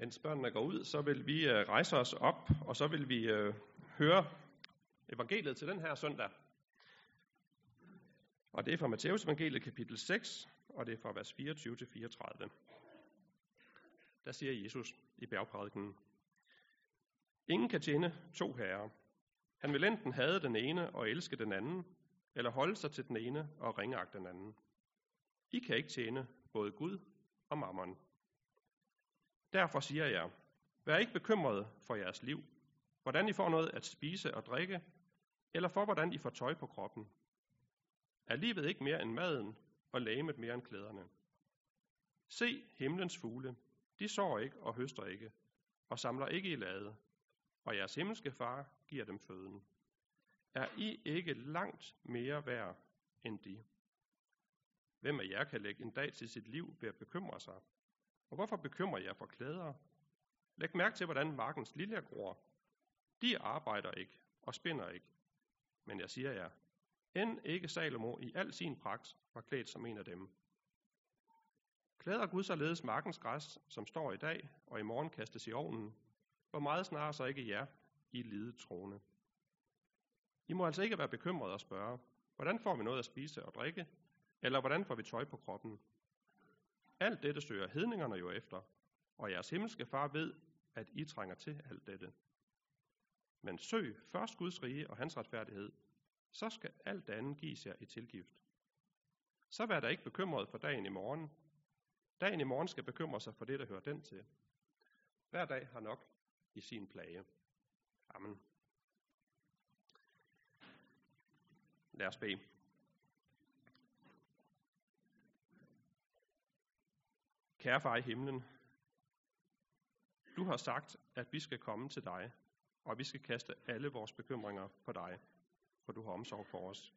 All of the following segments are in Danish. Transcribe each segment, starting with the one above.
Mens børnene går ud, så vil vi øh, rejse os op, og så vil vi øh, høre evangeliet til den her søndag. Og det er fra Matteus evangeliet kapitel 6, og det er fra vers 24 til 34. Der siger Jesus i bjergprædiken, Ingen kan tjene to herrer. Han vil enten have den ene og elske den anden, eller holde sig til den ene og ringeagte den anden. I kan ikke tjene både Gud og mammon. Derfor siger jeg, vær ikke bekymret for jeres liv, hvordan I får noget at spise og drikke, eller for hvordan I får tøj på kroppen. Er livet ikke mere end maden, og lægemet mere end klæderne? Se himlens fugle, de sår ikke og høster ikke, og samler ikke i lade, og jeres himmelske far giver dem føden. Er I ikke langt mere værd end de? Hvem af jer kan lægge en dag til sit liv ved at bekymre sig? Og hvorfor bekymrer jeg for klæder? Læg mærke til, hvordan markens liljer gror. De arbejder ikke og spinder ikke. Men jeg siger jer, end ikke Salomo i al sin pragt var klædt som en af dem. Klæder Gud således markens græs, som står i dag, og i morgen kastes i ovnen, hvor meget snarere så ikke jer, i lidet trone. I må altså ikke være bekymrede og spørge, hvordan får vi noget at spise og drikke, eller hvordan får vi tøj på kroppen? Alt dette søger hedningerne jo efter, og jeres himmelske far ved, at I trænger til alt dette. Men søg først Guds rige og hans retfærdighed, så skal alt andet gives jer i tilgift. Så vær der ikke bekymret for dagen i morgen. Dagen i morgen skal bekymre sig for det, der hører den til. Hver dag har nok i sin plage. Amen. Lad os bede. Kære far i himlen, du har sagt, at vi skal komme til dig, og vi skal kaste alle vores bekymringer på dig, for du har omsorg for os.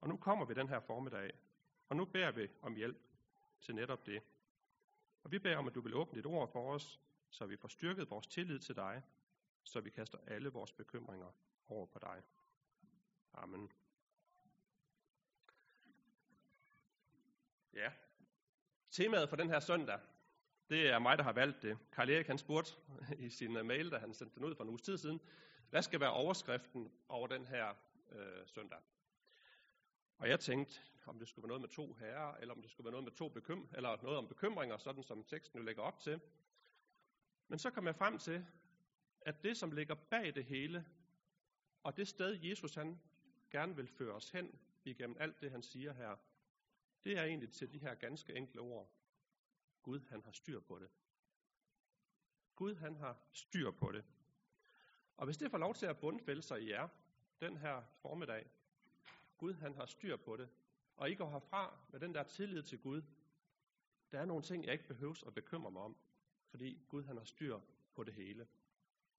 Og nu kommer vi den her formiddag, og nu beder vi om hjælp til netop det. Og vi beder om, at du vil åbne dit ord for os, så vi får styrket vores tillid til dig, så vi kaster alle vores bekymringer over på dig. Amen. Ja, temaet for den her søndag, det er mig, der har valgt det. Karl Erik han spurgte i sin øh, mail, da han sendte den ud for en uges tid siden, hvad skal være overskriften over den her øh, søndag? Og jeg tænkte, om det skulle være noget med to herrer, eller om det skulle være noget med to bekym eller noget om bekymringer, sådan som teksten jo lægger op til. Men så kom jeg frem til, at det, som ligger bag det hele, og det sted, Jesus han gerne vil føre os hen igennem alt det, han siger her, det er egentlig til de her ganske enkle ord. Gud, han har styr på det. Gud, han har styr på det. Og hvis det får lov til at bundfælde sig i jer, den her formiddag, Gud, han har styr på det, og I går herfra med den der tillid til Gud, der er nogle ting, jeg ikke behøves at bekymre mig om, fordi Gud, han har styr på det hele.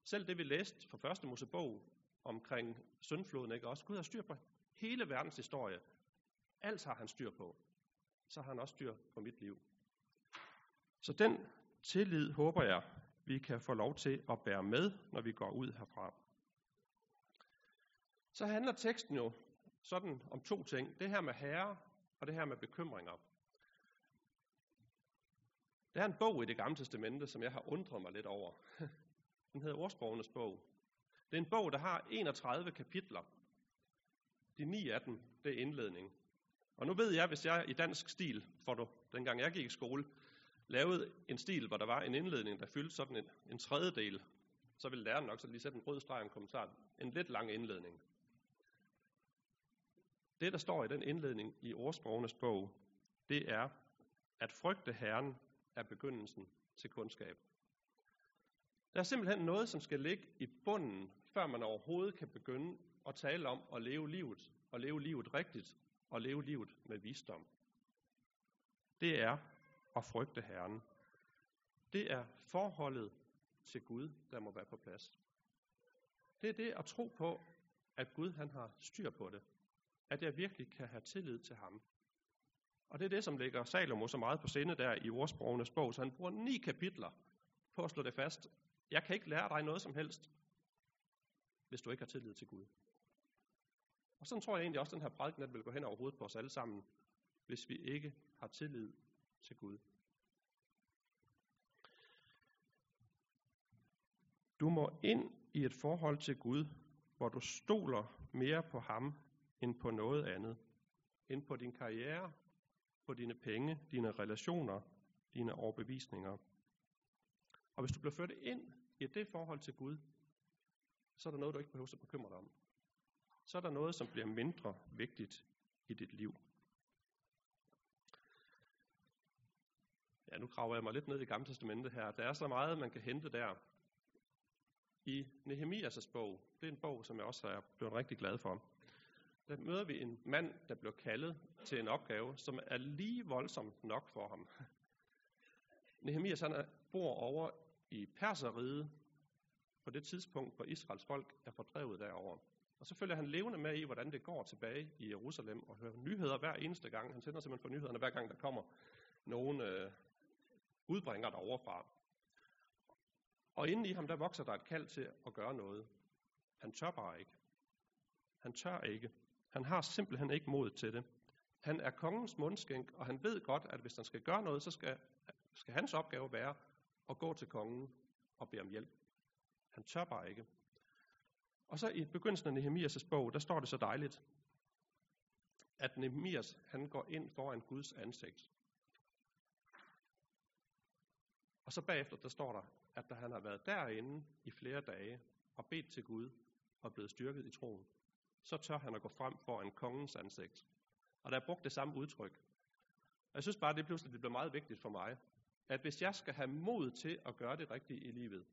Selv det, vi læste fra første Mosebog omkring syndfloden, ikke også? Gud har styr på hele verdens historie. Alt har han styr på. Så har han også styr på mit liv. Så den tillid håber jeg, vi kan få lov til at bære med, når vi går ud herfra. Så handler teksten jo sådan om to ting. Det her med herre, og det her med bekymringer. Der er en bog i det gamle testamente, som jeg har undret mig lidt over. Den hedder Ordsprogenes bog. Det er en bog, der har 31 kapitler. De ni af dem, det er indledning. Og nu ved jeg, hvis jeg i dansk stil, for du, dengang jeg gik i skole, lavede en stil, hvor der var en indledning, der fyldte sådan en, en tredjedel, så ville læreren nok så lige sætte en rød streg en kommentar. En lidt lang indledning. Det, der står i den indledning i ordsprogenes bog, det er, at frygte Herren er begyndelsen til kundskab. Der er simpelthen noget, som skal ligge i bunden, før man overhovedet kan begynde at tale om at leve livet, og leve livet rigtigt, og leve livet med visdom. Det er at frygte Herren. Det er forholdet til Gud, der må være på plads. Det er det at tro på, at Gud han har styr på det. At jeg virkelig kan have tillid til ham. Og det er det, som ligger Salomo så meget på sinde der i ordsprogenes bog, så han bruger ni kapitler på at slå det fast. Jeg kan ikke lære dig noget som helst, hvis du ikke har tillid til Gud. Og sådan tror jeg egentlig også, at den her prædiken vil gå hen over hovedet på os alle sammen, hvis vi ikke har tillid til Gud. Du må ind i et forhold til Gud, hvor du stoler mere på ham end på noget andet. End på din karriere, på dine penge, dine relationer, dine overbevisninger. Og hvis du bliver ført ind i det forhold til Gud, så er der noget, du ikke behøver at bekymre dig om. Så er der noget, som bliver mindre vigtigt i dit liv. Ja, nu graver jeg mig lidt ned i Gamle Testamentet her. Der er så meget, man kan hente der. I Nehemias' bog, det er en bog, som jeg også er blevet rigtig glad for, der møder vi en mand, der bliver kaldet til en opgave, som er lige voldsomt nok for ham. Nehemias han bor over i Perseriet på det tidspunkt, hvor Israels folk er fordrevet derover. Og så følger han levende med i, hvordan det går tilbage i Jerusalem og hører nyheder hver eneste gang. Han sender simpelthen for nyhederne hver gang, der kommer nogen øh, udbringer derovre fra. Og inden i ham, der vokser der et kald til at gøre noget. Han tør bare ikke. Han tør ikke. Han har simpelthen ikke mod til det. Han er kongens mundskænk, og han ved godt, at hvis han skal gøre noget, så skal, skal hans opgave være at gå til kongen og bede om hjælp. Han tør bare ikke. Og så i begyndelsen af Nehemias' bog, der står det så dejligt, at Nehemias han går ind foran Guds ansigt. Og så bagefter, der står der, at da han har været derinde i flere dage og bedt til Gud og blevet styrket i troen, så tør han at gå frem foran kongens ansigt. Og der er brugt det samme udtryk. Og jeg synes bare, det pludselig det bliver meget vigtigt for mig, at hvis jeg skal have mod til at gøre det rigtige i livet,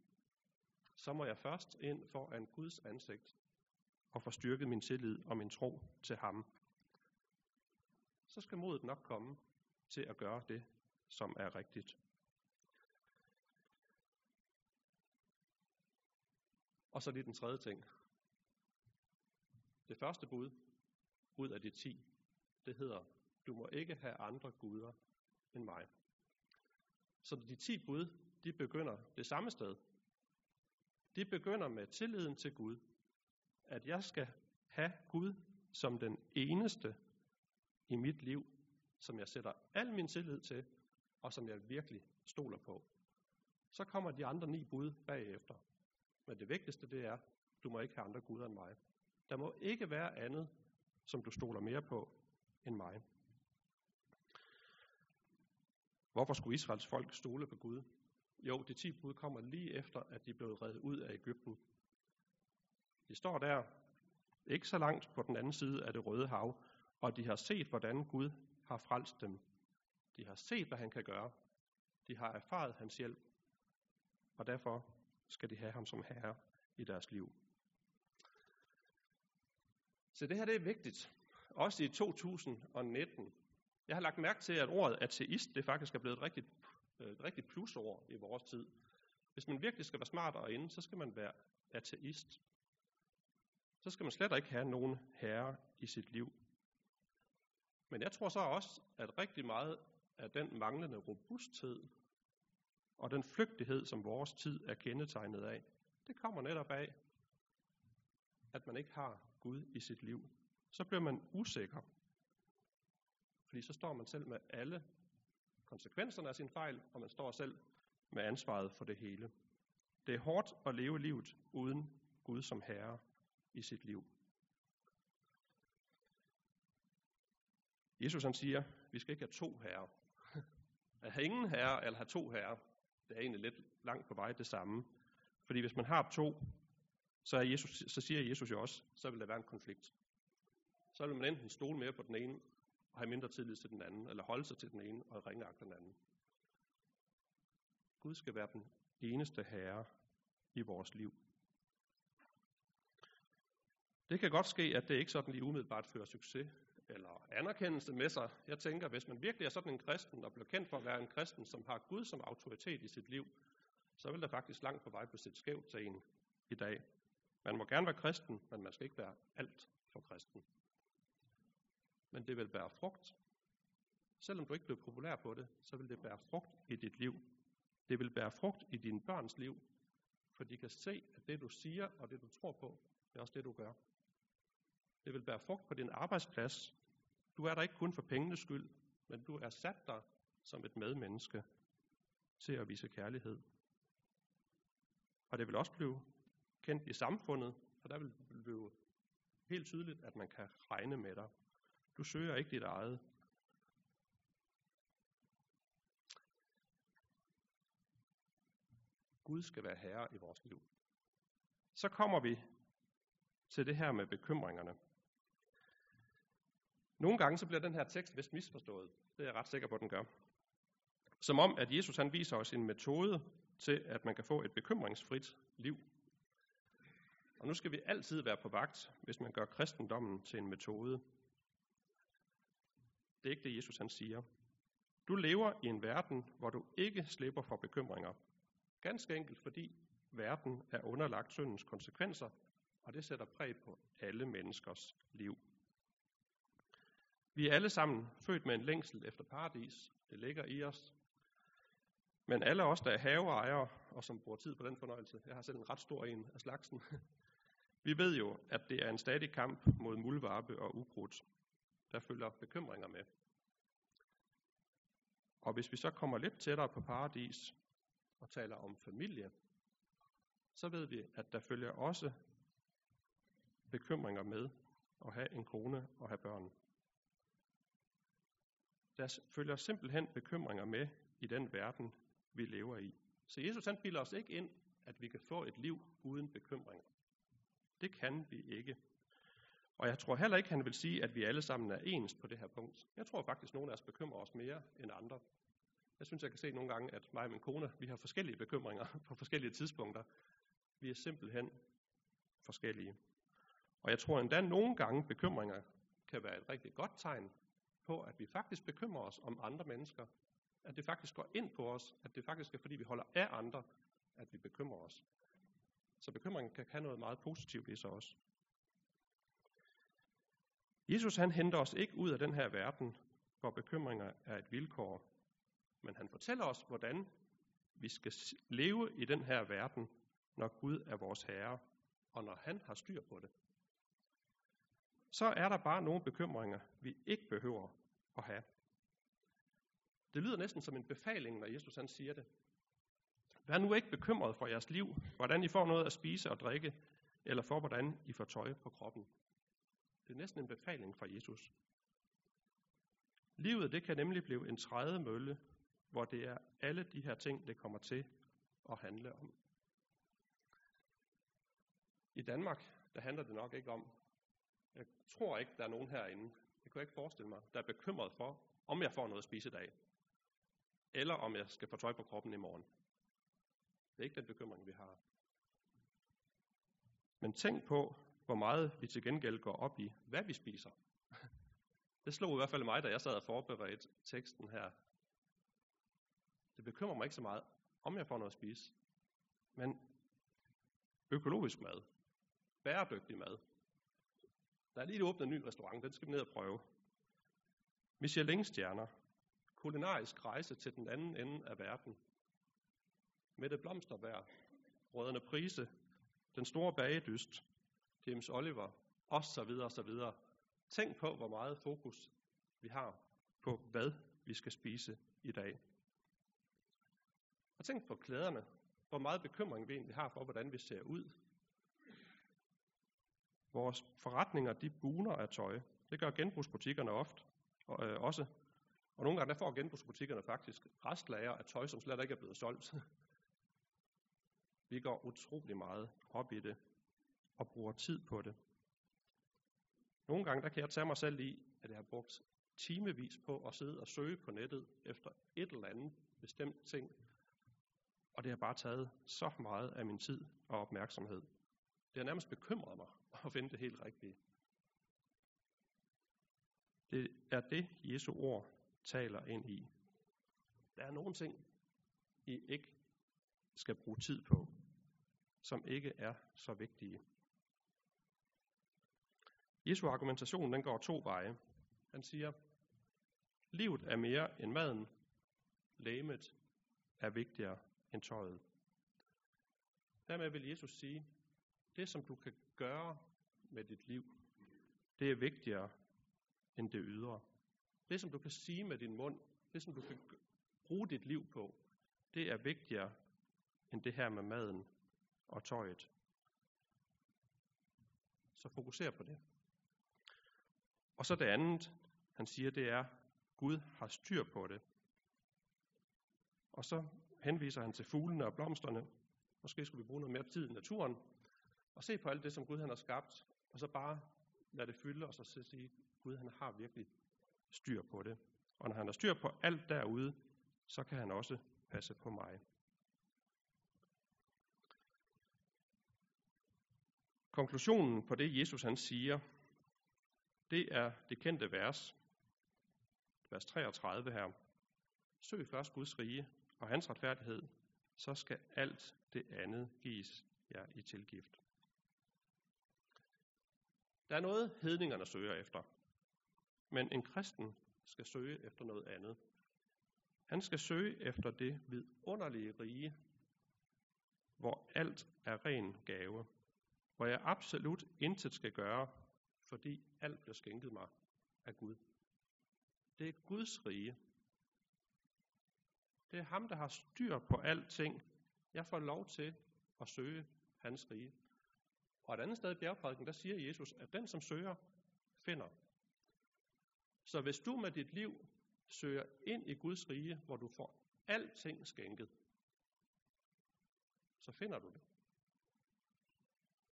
så må jeg først ind for en Guds ansigt og få styrket min tillid og min tro til ham. Så skal modet nok komme til at gøre det, som er rigtigt. Og så lige den tredje ting. Det første bud ud af de ti, det hedder, du må ikke have andre guder end mig. Så de ti bud, de begynder det samme sted. De begynder med tilliden til Gud. At jeg skal have Gud som den eneste i mit liv, som jeg sætter al min tillid til, og som jeg virkelig stoler på. Så kommer de andre ni bud bagefter. Men det vigtigste det er, du må ikke have andre guder end mig. Der må ikke være andet, som du stoler mere på end mig. Hvorfor skulle Israels folk stole på Gud? Jo, de ti bud kommer lige efter, at de blev reddet ud af Ægypten. De står der, ikke så langt på den anden side af det røde hav, og de har set, hvordan Gud har frelst dem. De har set, hvad han kan gøre. De har erfaret hans hjælp, og derfor skal de have ham som herre i deres liv. Så det her det er vigtigt, også i 2019. Jeg har lagt mærke til, at ordet ateist det faktisk er blevet et rigtig Øh, et rigtigt plusord i vores tid. Hvis man virkelig skal være smart og inde, så skal man være ateist. Så skal man slet ikke have nogen herre i sit liv. Men jeg tror så også, at rigtig meget af den manglende robusthed og den flygtighed, som vores tid er kendetegnet af, det kommer netop af, at man ikke har Gud i sit liv. Så bliver man usikker. Fordi så står man selv med alle konsekvenserne af sin fejl, og man står selv med ansvaret for det hele. Det er hårdt at leve livet uden Gud som herre i sit liv. Jesus han siger, vi skal ikke have to herrer. At have ingen herre eller have to herrer, det er egentlig lidt langt på vej det samme. Fordi hvis man har to, så, er Jesus, så siger Jesus jo også, så vil der være en konflikt. Så vil man enten stole mere på den ene, og have mindre tillid til den anden, eller holde sig til den ene, og ringeagte den anden. Gud skal være den eneste herre i vores liv. Det kan godt ske, at det ikke sådan lige umiddelbart fører succes eller anerkendelse med sig. Jeg tænker, hvis man virkelig er sådan en kristen, og bliver kendt for at være en kristen, som har Gud som autoritet i sit liv, så vil der faktisk langt på vej blive set skævt til en i dag. Man må gerne være kristen, men man skal ikke være alt for kristen. Men det vil bære frugt. Selvom du ikke bliver populær på det, så vil det bære frugt i dit liv. Det vil bære frugt i dine børns liv, for de kan se, at det du siger og det du tror på, det er også det du gør. Det vil bære frugt på din arbejdsplads. Du er der ikke kun for pengenes skyld, men du er sat der som et medmenneske til at vise kærlighed. og det vil også blive kendt i samfundet, og der vil blive helt tydeligt, at man kan regne med dig. Du søger ikke dit eget. Gud skal være herre i vores liv. Så kommer vi til det her med bekymringerne. Nogle gange så bliver den her tekst vist misforstået. Det er jeg ret sikker på, at den gør. Som om, at Jesus han viser os en metode til, at man kan få et bekymringsfrit liv. Og nu skal vi altid være på vagt, hvis man gør kristendommen til en metode. Det er ikke det, Jesus han siger. Du lever i en verden, hvor du ikke slipper for bekymringer. Ganske enkelt fordi verden er underlagt syndens konsekvenser, og det sætter præg på alle menneskers liv. Vi er alle sammen født med en længsel efter paradis. Det ligger i os. Men alle os, der er haveejere, og som bruger tid på den fornøjelse, jeg har selv en ret stor en af slagsen, vi ved jo, at det er en stadig kamp mod muldvarpe og ukrudt. Der følger bekymringer med. Og hvis vi så kommer lidt tættere på paradis og taler om familie, så ved vi, at der følger også bekymringer med at have en kone og have børn. Der følger simpelthen bekymringer med i den verden, vi lever i. Så Jesus han bilder os ikke ind, at vi kan få et liv uden bekymringer. Det kan vi ikke. Og jeg tror heller ikke, han vil sige, at vi alle sammen er ens på det her punkt. Jeg tror faktisk, at nogle af os bekymrer os mere end andre. Jeg synes, jeg kan se nogle gange, at mig og min kone, vi har forskellige bekymringer på forskellige tidspunkter. Vi er simpelthen forskellige. Og jeg tror endda nogle gange, bekymringer kan være et rigtig godt tegn på, at vi faktisk bekymrer os om andre mennesker. At det faktisk går ind på os. At det faktisk er, fordi vi holder af andre, at vi bekymrer os. Så bekymringen kan have noget meget positivt i sig også. Jesus han henter os ikke ud af den her verden, hvor bekymringer er et vilkår, men han fortæller os, hvordan vi skal leve i den her verden, når Gud er vores Herre, og når han har styr på det. Så er der bare nogle bekymringer, vi ikke behøver at have. Det lyder næsten som en befaling, når Jesus han siger det. Vær nu ikke bekymret for jeres liv, hvordan I får noget at spise og drikke, eller for hvordan I får tøj på kroppen. Det er næsten en befaling fra Jesus. Livet det kan nemlig blive en trædemølle, hvor det er alle de her ting, det kommer til at handle om. I Danmark, der handler det nok ikke om, jeg tror ikke, der er nogen herinde, det kan jeg ikke forestille mig, der er bekymret for, om jeg får noget at spise i dag, eller om jeg skal få tøj på kroppen i morgen. Det er ikke den bekymring, vi har. Men tænk på, hvor meget vi til gengæld går op i, hvad vi spiser. Det slog i hvert fald mig, da jeg sad og forberedte teksten her. Det bekymrer mig ikke så meget, om jeg får noget at spise. Men økologisk mad, bæredygtig mad. Der er lige åbnet en ny restaurant, den skal vi ned og prøve. Michelin-stjerner, kulinarisk rejse til den anden ende af verden, Mette Blomsterbær, Røderne Prise, Den Store Bagedyst, James Oliver, og så videre, og så videre. Tænk på, hvor meget fokus vi har på, hvad vi skal spise i dag. Og tænk på klæderne. Hvor meget bekymring vi egentlig har for, hvordan vi ser ud. Vores forretninger, de buner af tøj. Det gør genbrugsbutikkerne ofte og, øh, også. Og nogle gange der får genbrugsbutikkerne faktisk restlager af tøj, som slet ikke er blevet solgt. Vi går utrolig meget op i det og bruger tid på det. Nogle gange der kan jeg tage mig selv i, at jeg har brugt timevis på at sidde og søge på nettet efter et eller andet bestemt ting. Og det har bare taget så meget af min tid og opmærksomhed. Det har nærmest bekymret mig at finde det helt rigtige. Det er det, Jesu ord taler ind i. Der er nogle ting, I ikke skal bruge tid på, som ikke er så vigtige. Jesu argumentation den går to veje. Han siger, livet er mere end maden, lægemet er vigtigere end tøjet. Dermed vil Jesus sige, det som du kan gøre med dit liv, det er vigtigere end det ydre. Det som du kan sige med din mund, det som du kan bruge dit liv på, det er vigtigere end det her med maden og tøjet. Så fokuser på det. Og så det andet, han siger, det er, Gud har styr på det. Og så henviser han til fuglene og blomsterne. Måske skulle vi bruge noget mere tid i naturen. Og se på alt det, som Gud han har skabt. Og så bare lade det fylde, og så sige, Gud han har virkelig styr på det. Og når han har styr på alt derude, så kan han også passe på mig. Konklusionen på det, Jesus han siger, det er det kendte vers, vers 33 her. Søg først Guds rige og hans retfærdighed, så skal alt det andet gives jer i tilgift. Der er noget, hedningerne søger efter. Men en kristen skal søge efter noget andet. Han skal søge efter det vidunderlige rige, hvor alt er ren gave. Hvor jeg absolut intet skal gøre, fordi alt bliver skænket mig af Gud. Det er Guds rige. Det er ham, der har styr på alting. Jeg får lov til at søge hans rige. Og et andet sted i bjergprædiken, der siger Jesus, at den, som søger, finder. Så hvis du med dit liv søger ind i Guds rige, hvor du får alting skænket, så finder du det.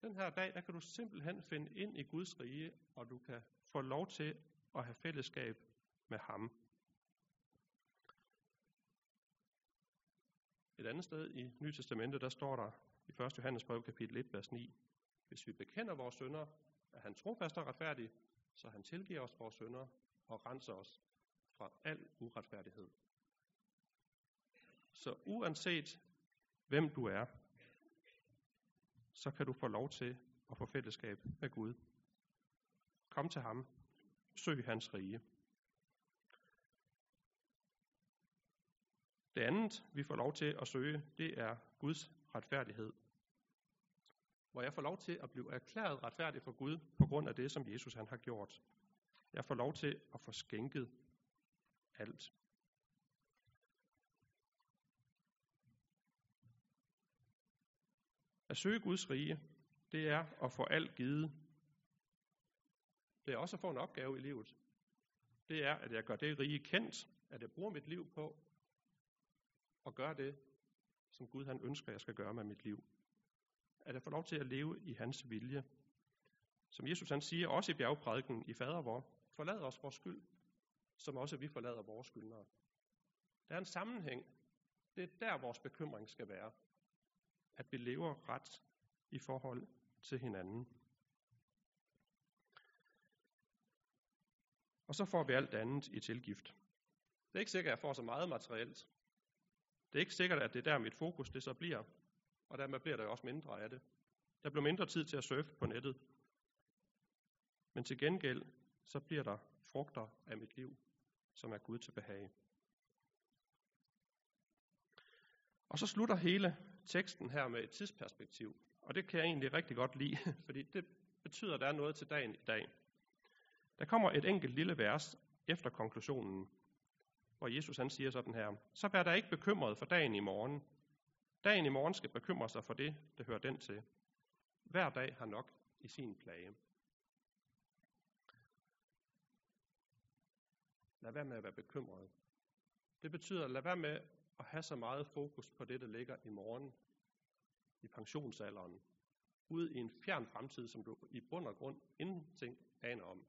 Den her dag, der kan du simpelthen finde ind i Guds rige, og du kan få lov til at have fællesskab med ham. Et andet sted i Nye Testamentet, der står der i 1. Johannes brev, kapitel 1, vers 9. Hvis vi bekender vores sønder, er han trofast og retfærdig, så han tilgiver os vores sønder og renser os fra al uretfærdighed. Så uanset hvem du er, så kan du få lov til at få fællesskab med Gud. Kom til ham. Søg hans rige. Det andet, vi får lov til at søge, det er Guds retfærdighed. Hvor jeg får lov til at blive erklæret retfærdig for Gud på grund af det, som Jesus han har gjort. Jeg får lov til at få skænket alt. At søge Guds rige, det er at få alt givet. Det er også at få en opgave i livet. Det er, at jeg gør det rige kendt, at jeg bruger mit liv på at gøre det, som Gud han ønsker, jeg skal gøre med mit liv. At jeg får lov til at leve i hans vilje. Som Jesus han siger, også i bjergprædiken i fader vor, forlad os vores skyld, som også vi forlader vores skyldnere. Der er en sammenhæng. Det er der, vores bekymring skal være. At vi lever ret i forhold til hinanden. Og så får vi alt andet i tilgift. Det er ikke sikkert, at jeg får så meget materielt. Det er ikke sikkert, at det er der, mit fokus det så bliver. Og dermed bliver der jo også mindre af det. Der bliver mindre tid til at surfe på nettet. Men til gengæld, så bliver der frugter af mit liv, som er Gud til behag. Og så slutter hele teksten her med et tidsperspektiv. Og det kan jeg egentlig rigtig godt lide, fordi det betyder, at der er noget til dagen i dag. Der kommer et enkelt lille vers efter konklusionen, hvor Jesus han siger sådan her, så vær der ikke bekymret for dagen i morgen. Dagen i morgen skal bekymre sig for det, der hører den til. Hver dag har nok i sin plage. Lad være med at være bekymret. Det betyder, lad være med at have så meget fokus på det, der ligger i morgen, i pensionsalderen, ude i en fjern fremtid, som du i bund og grund ingenting aner om.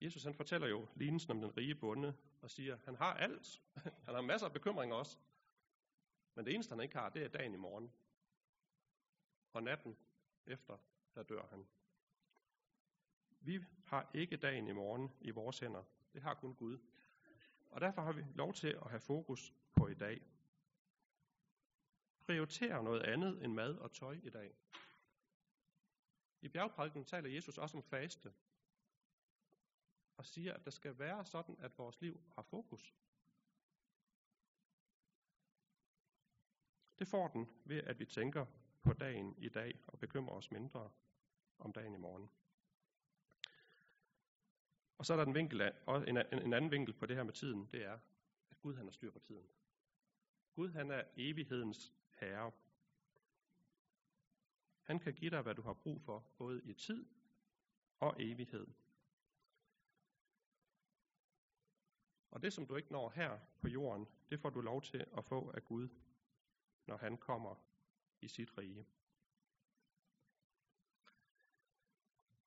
Jesus han fortæller jo lignelsen om den rige bonde og siger, han har alt. Han har masser af bekymringer også. Men det eneste, han ikke har, det er dagen i morgen. Og natten efter, der dør han. Vi har ikke dagen i morgen i vores hænder. Det har kun Gud. Og derfor har vi lov til at have fokus på i dag. Prioriterer noget andet end mad og tøj i dag. I bjergprædiken taler Jesus også om faste. Og siger, at der skal være sådan, at vores liv har fokus. Det får den ved, at vi tænker på dagen i dag og bekymrer os mindre om dagen i morgen. Og så er der en, vinkel af, og en, en anden vinkel på det her med tiden, det er, at Gud han har styr på tiden. Gud han er evighedens herre. Han kan give dig, hvad du har brug for, både i tid og evighed. Og det, som du ikke når her på jorden, det får du lov til at få af Gud, når han kommer i sit rige.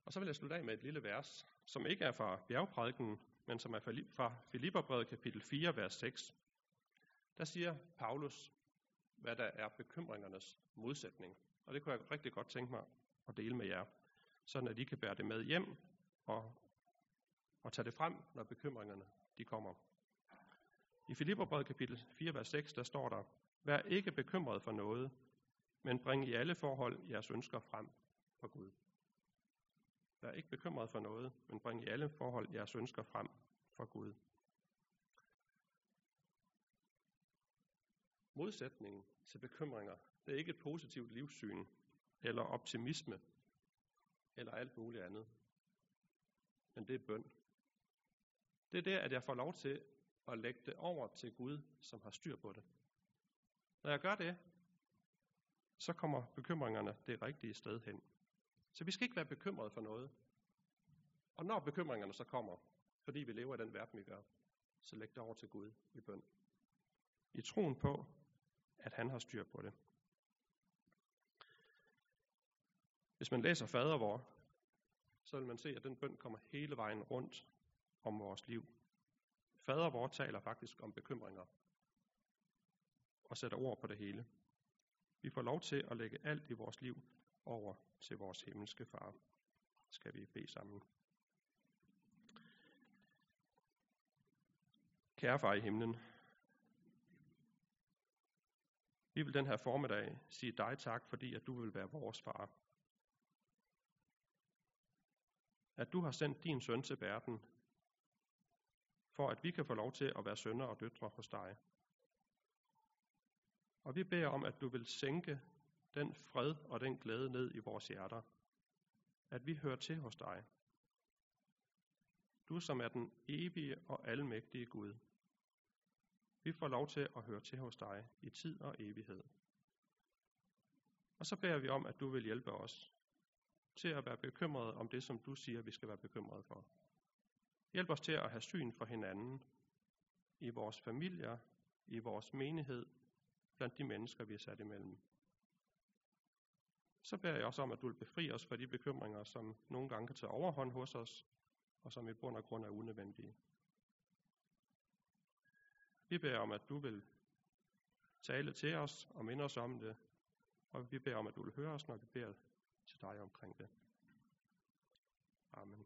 Og så vil jeg slutte af med et lille vers, som ikke er fra bjergprædiken, men som er fra Filipperbrevet kapitel 4, vers 6. Der siger Paulus, hvad der er bekymringernes modsætning. Og det kunne jeg rigtig godt tænke mig at dele med jer, sådan at I kan bære det med hjem og, og tage det frem, når bekymringerne de kommer. I Filipperbrevet kapitel 4, vers 6, der står der, Vær ikke bekymret for noget, men bring i alle forhold jeres ønsker frem for Gud. Vær ikke bekymret for noget, men bring i alle forhold jeres ønsker frem for Gud. Modsætningen til bekymringer, det er ikke et positivt livssyn, eller optimisme, eller alt muligt andet. Men det er bøn. Det er det, at jeg får lov til at lægge det over til Gud, som har styr på det. Når jeg gør det, så kommer bekymringerne det rigtige sted hen. Så vi skal ikke være bekymrede for noget. Og når bekymringerne så kommer, fordi vi lever i den verden, vi gør, så læg det over til Gud i bøn. I troen på, at han har styr på det. Hvis man læser fader vor, så vil man se, at den bøn kommer hele vejen rundt om vores liv. Fader vor taler faktisk om bekymringer og sætter ord på det hele. Vi får lov til at lægge alt i vores liv over til vores himmelske far. Skal vi bede sammen. Kære far i himlen, vi vil den her formiddag sige dig tak, fordi at du vil være vores far. At du har sendt din søn til verden, for at vi kan få lov til at være sønner og døtre hos dig. Og vi beder om, at du vil sænke den fred og den glæde ned i vores hjerter. At vi hører til hos dig. Du som er den evige og almægtige Gud. Vi får lov til at høre til hos dig i tid og evighed. Og så beder vi om, at du vil hjælpe os til at være bekymrede om det, som du siger, vi skal være bekymrede for. Hjælp os til at have syn for hinanden i vores familier, i vores menighed, blandt de mennesker, vi er sat imellem så beder jeg også om, at du vil befri os fra de bekymringer, som nogle gange kan tage overhånd hos os, og som i bund og grund er unødvendige. Vi beder om, at du vil tale til os og minde os om det, og vi beder om, at du vil høre os, når vi beder til dig omkring det. Amen.